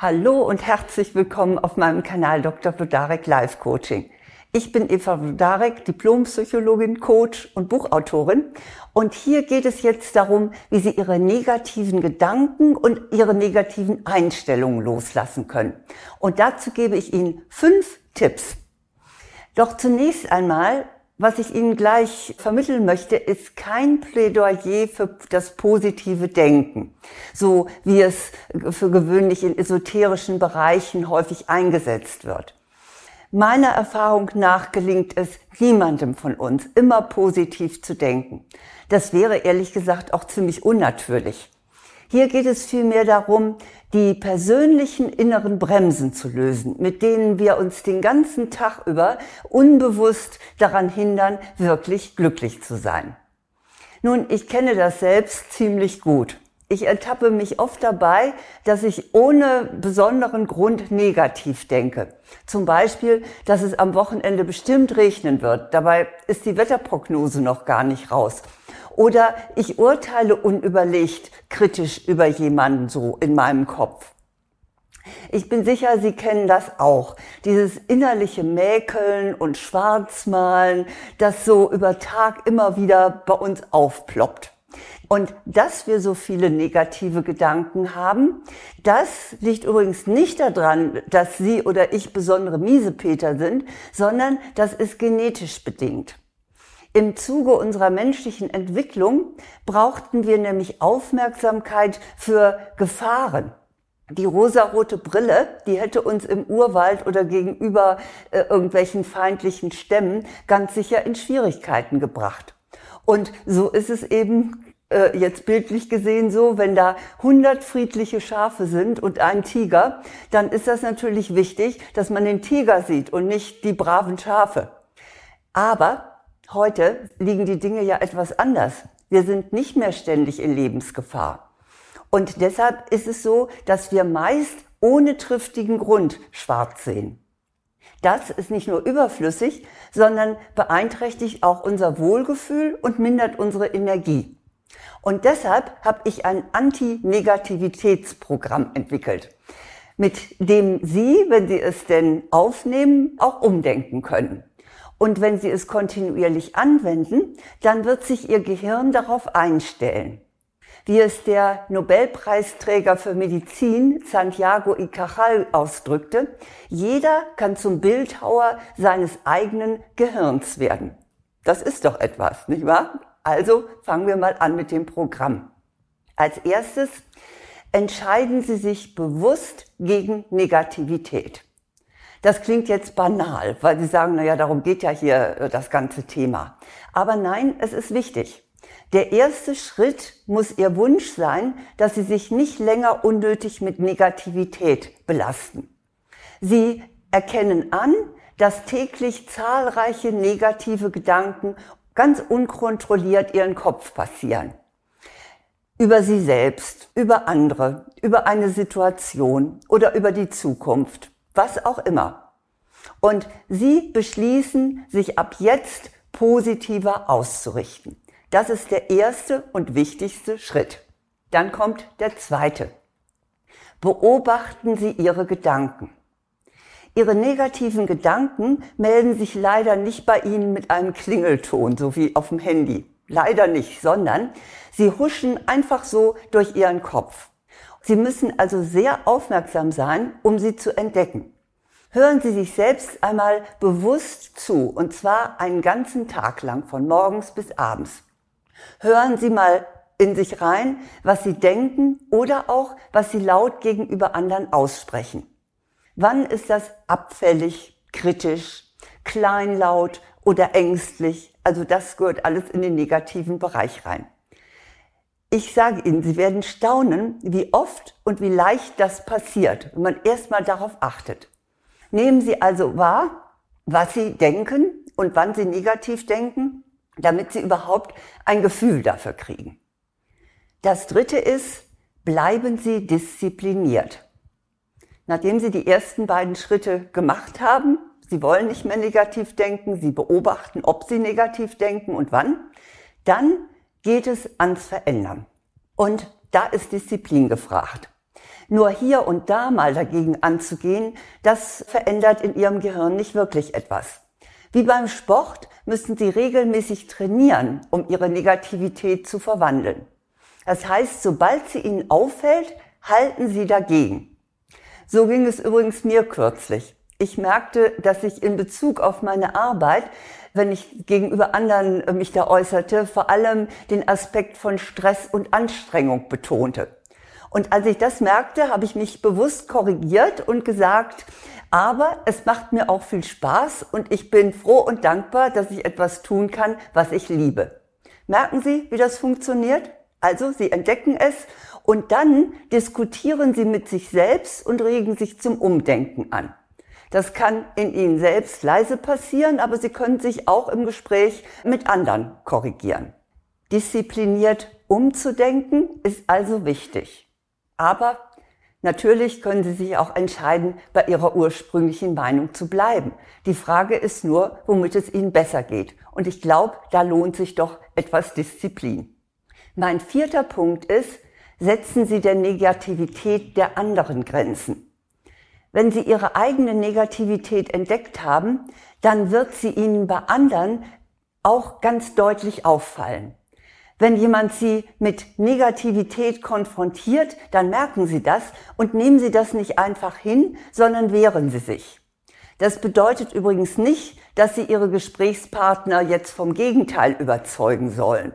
Hallo und herzlich willkommen auf meinem Kanal Dr. Vlodarek Life Coaching. Ich bin Eva Vlodarek, Diplompsychologin, Coach und Buchautorin. Und hier geht es jetzt darum, wie Sie Ihre negativen Gedanken und Ihre negativen Einstellungen loslassen können. Und dazu gebe ich Ihnen fünf Tipps. Doch zunächst einmal was ich Ihnen gleich vermitteln möchte, ist kein Plädoyer für das positive Denken, so wie es für gewöhnlich in esoterischen Bereichen häufig eingesetzt wird. Meiner Erfahrung nach gelingt es niemandem von uns, immer positiv zu denken. Das wäre ehrlich gesagt auch ziemlich unnatürlich. Hier geht es vielmehr darum, die persönlichen inneren Bremsen zu lösen, mit denen wir uns den ganzen Tag über unbewusst daran hindern, wirklich glücklich zu sein. Nun, ich kenne das selbst ziemlich gut. Ich ertappe mich oft dabei, dass ich ohne besonderen Grund negativ denke. Zum Beispiel, dass es am Wochenende bestimmt regnen wird. Dabei ist die Wetterprognose noch gar nicht raus. Oder ich urteile unüberlegt kritisch über jemanden so in meinem Kopf. Ich bin sicher, Sie kennen das auch. Dieses innerliche Mäkeln und Schwarzmalen, das so über Tag immer wieder bei uns aufploppt. Und dass wir so viele negative Gedanken haben, das liegt übrigens nicht daran, dass Sie oder ich besondere Miesepeter sind, sondern das ist genetisch bedingt. Im Zuge unserer menschlichen Entwicklung brauchten wir nämlich Aufmerksamkeit für Gefahren. Die rosarote Brille, die hätte uns im Urwald oder gegenüber äh, irgendwelchen feindlichen Stämmen ganz sicher in Schwierigkeiten gebracht. Und so ist es eben äh, jetzt bildlich gesehen so, wenn da 100 friedliche Schafe sind und ein Tiger, dann ist das natürlich wichtig, dass man den Tiger sieht und nicht die braven Schafe. Aber Heute liegen die Dinge ja etwas anders. Wir sind nicht mehr ständig in Lebensgefahr. Und deshalb ist es so, dass wir meist ohne triftigen Grund schwarz sehen. Das ist nicht nur überflüssig, sondern beeinträchtigt auch unser Wohlgefühl und mindert unsere Energie. Und deshalb habe ich ein Anti-Negativitätsprogramm entwickelt, mit dem Sie, wenn Sie es denn aufnehmen, auch umdenken können. Und wenn Sie es kontinuierlich anwenden, dann wird sich Ihr Gehirn darauf einstellen. Wie es der Nobelpreisträger für Medizin Santiago y Cajal ausdrückte, jeder kann zum Bildhauer seines eigenen Gehirns werden. Das ist doch etwas, nicht wahr? Also fangen wir mal an mit dem Programm. Als erstes entscheiden Sie sich bewusst gegen Negativität. Das klingt jetzt banal, weil Sie sagen, na ja, darum geht ja hier äh, das ganze Thema. Aber nein, es ist wichtig. Der erste Schritt muss Ihr Wunsch sein, dass Sie sich nicht länger unnötig mit Negativität belasten. Sie erkennen an, dass täglich zahlreiche negative Gedanken ganz unkontrolliert Ihren Kopf passieren. Über Sie selbst, über andere, über eine Situation oder über die Zukunft was auch immer. Und sie beschließen, sich ab jetzt positiver auszurichten. Das ist der erste und wichtigste Schritt. Dann kommt der zweite. Beobachten Sie Ihre Gedanken. Ihre negativen Gedanken melden sich leider nicht bei Ihnen mit einem Klingelton, so wie auf dem Handy. Leider nicht, sondern sie huschen einfach so durch Ihren Kopf. Sie müssen also sehr aufmerksam sein, um sie zu entdecken. Hören Sie sich selbst einmal bewusst zu, und zwar einen ganzen Tag lang, von morgens bis abends. Hören Sie mal in sich rein, was Sie denken oder auch, was Sie laut gegenüber anderen aussprechen. Wann ist das abfällig, kritisch, kleinlaut oder ängstlich? Also das gehört alles in den negativen Bereich rein. Ich sage Ihnen, Sie werden staunen, wie oft und wie leicht das passiert, wenn man erstmal darauf achtet. Nehmen Sie also wahr, was Sie denken und wann Sie negativ denken, damit Sie überhaupt ein Gefühl dafür kriegen. Das dritte ist, bleiben Sie diszipliniert. Nachdem Sie die ersten beiden Schritte gemacht haben, Sie wollen nicht mehr negativ denken, Sie beobachten, ob Sie negativ denken und wann, dann geht es ans Verändern. Und da ist Disziplin gefragt. Nur hier und da mal dagegen anzugehen, das verändert in ihrem Gehirn nicht wirklich etwas. Wie beim Sport müssen sie regelmäßig trainieren, um ihre Negativität zu verwandeln. Das heißt, sobald sie ihnen auffällt, halten sie dagegen. So ging es übrigens mir kürzlich. Ich merkte, dass ich in Bezug auf meine Arbeit, wenn ich gegenüber anderen mich da äußerte, vor allem den Aspekt von Stress und Anstrengung betonte. Und als ich das merkte, habe ich mich bewusst korrigiert und gesagt, aber es macht mir auch viel Spaß und ich bin froh und dankbar, dass ich etwas tun kann, was ich liebe. Merken Sie, wie das funktioniert? Also, Sie entdecken es und dann diskutieren Sie mit sich selbst und regen sich zum Umdenken an. Das kann in Ihnen selbst leise passieren, aber Sie können sich auch im Gespräch mit anderen korrigieren. Diszipliniert umzudenken ist also wichtig. Aber Natürlich können Sie sich auch entscheiden, bei Ihrer ursprünglichen Meinung zu bleiben. Die Frage ist nur, womit es Ihnen besser geht. Und ich glaube, da lohnt sich doch etwas Disziplin. Mein vierter Punkt ist, setzen Sie der Negativität der anderen Grenzen. Wenn Sie Ihre eigene Negativität entdeckt haben, dann wird sie Ihnen bei anderen auch ganz deutlich auffallen. Wenn jemand Sie mit Negativität konfrontiert, dann merken Sie das und nehmen Sie das nicht einfach hin, sondern wehren Sie sich. Das bedeutet übrigens nicht, dass Sie Ihre Gesprächspartner jetzt vom Gegenteil überzeugen sollen.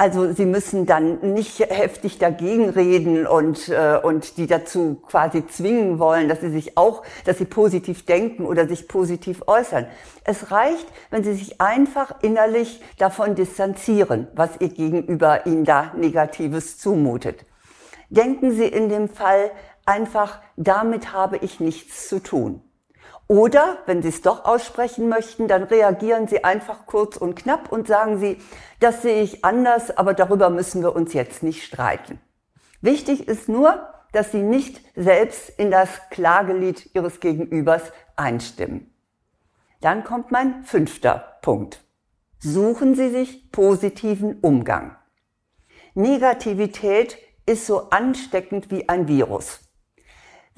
Also sie müssen dann nicht heftig dagegen reden und, äh, und die dazu quasi zwingen wollen, dass sie sich auch, dass sie positiv denken oder sich positiv äußern. Es reicht, wenn sie sich einfach innerlich davon distanzieren, was ihr gegenüber ihnen da Negatives zumutet. Denken Sie in dem Fall einfach, damit habe ich nichts zu tun. Oder, wenn Sie es doch aussprechen möchten, dann reagieren Sie einfach kurz und knapp und sagen Sie, das sehe ich anders, aber darüber müssen wir uns jetzt nicht streiten. Wichtig ist nur, dass Sie nicht selbst in das Klagelied Ihres Gegenübers einstimmen. Dann kommt mein fünfter Punkt. Suchen Sie sich positiven Umgang. Negativität ist so ansteckend wie ein Virus.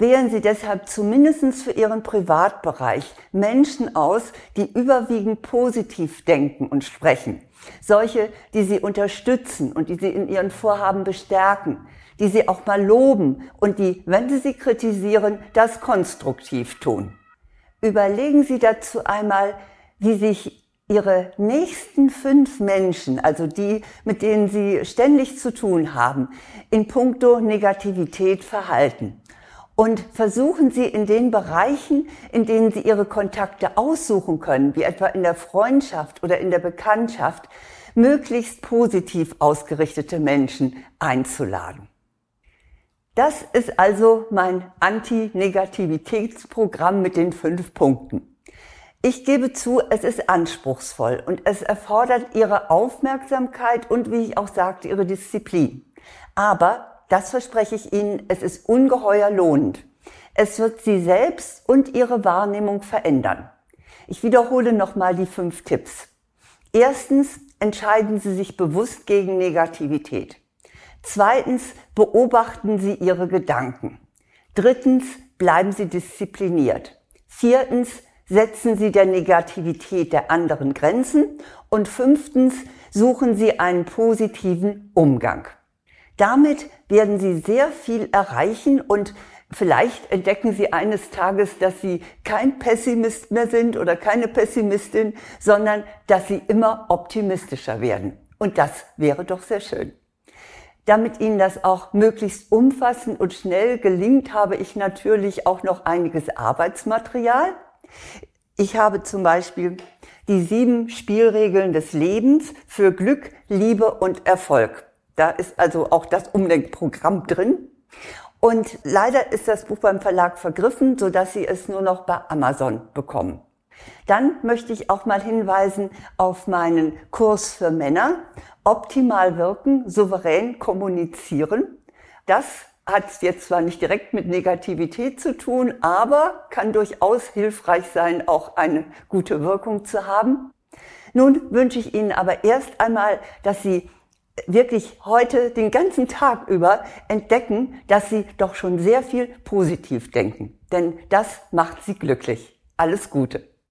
Wählen Sie deshalb zumindest für Ihren Privatbereich Menschen aus, die überwiegend positiv denken und sprechen. Solche, die Sie unterstützen und die Sie in Ihren Vorhaben bestärken, die Sie auch mal loben und die, wenn Sie sie kritisieren, das konstruktiv tun. Überlegen Sie dazu einmal, wie sich Ihre nächsten fünf Menschen, also die, mit denen Sie ständig zu tun haben, in puncto Negativität verhalten und versuchen Sie in den Bereichen, in denen Sie Ihre Kontakte aussuchen können, wie etwa in der Freundschaft oder in der Bekanntschaft, möglichst positiv ausgerichtete Menschen einzuladen. Das ist also mein Anti-Negativitätsprogramm mit den fünf Punkten. Ich gebe zu, es ist anspruchsvoll und es erfordert Ihre Aufmerksamkeit und, wie ich auch sagte, Ihre Disziplin. Aber das verspreche ich Ihnen, es ist ungeheuer lohnend. Es wird Sie selbst und Ihre Wahrnehmung verändern. Ich wiederhole nochmal die fünf Tipps. Erstens, entscheiden Sie sich bewusst gegen Negativität. Zweitens, beobachten Sie Ihre Gedanken. Drittens, bleiben Sie diszipliniert. Viertens, setzen Sie der Negativität der anderen Grenzen. Und fünftens, suchen Sie einen positiven Umgang. Damit werden Sie sehr viel erreichen und vielleicht entdecken Sie eines Tages, dass Sie kein Pessimist mehr sind oder keine Pessimistin, sondern dass Sie immer optimistischer werden. Und das wäre doch sehr schön. Damit Ihnen das auch möglichst umfassend und schnell gelingt, habe ich natürlich auch noch einiges Arbeitsmaterial. Ich habe zum Beispiel die sieben Spielregeln des Lebens für Glück, Liebe und Erfolg. Da ist also auch das Umdenkprogramm drin. Und leider ist das Buch beim Verlag vergriffen, so dass Sie es nur noch bei Amazon bekommen. Dann möchte ich auch mal hinweisen auf meinen Kurs für Männer. Optimal wirken, souverän kommunizieren. Das hat jetzt zwar nicht direkt mit Negativität zu tun, aber kann durchaus hilfreich sein, auch eine gute Wirkung zu haben. Nun wünsche ich Ihnen aber erst einmal, dass Sie wirklich heute den ganzen Tag über entdecken, dass Sie doch schon sehr viel positiv denken. Denn das macht Sie glücklich. Alles Gute.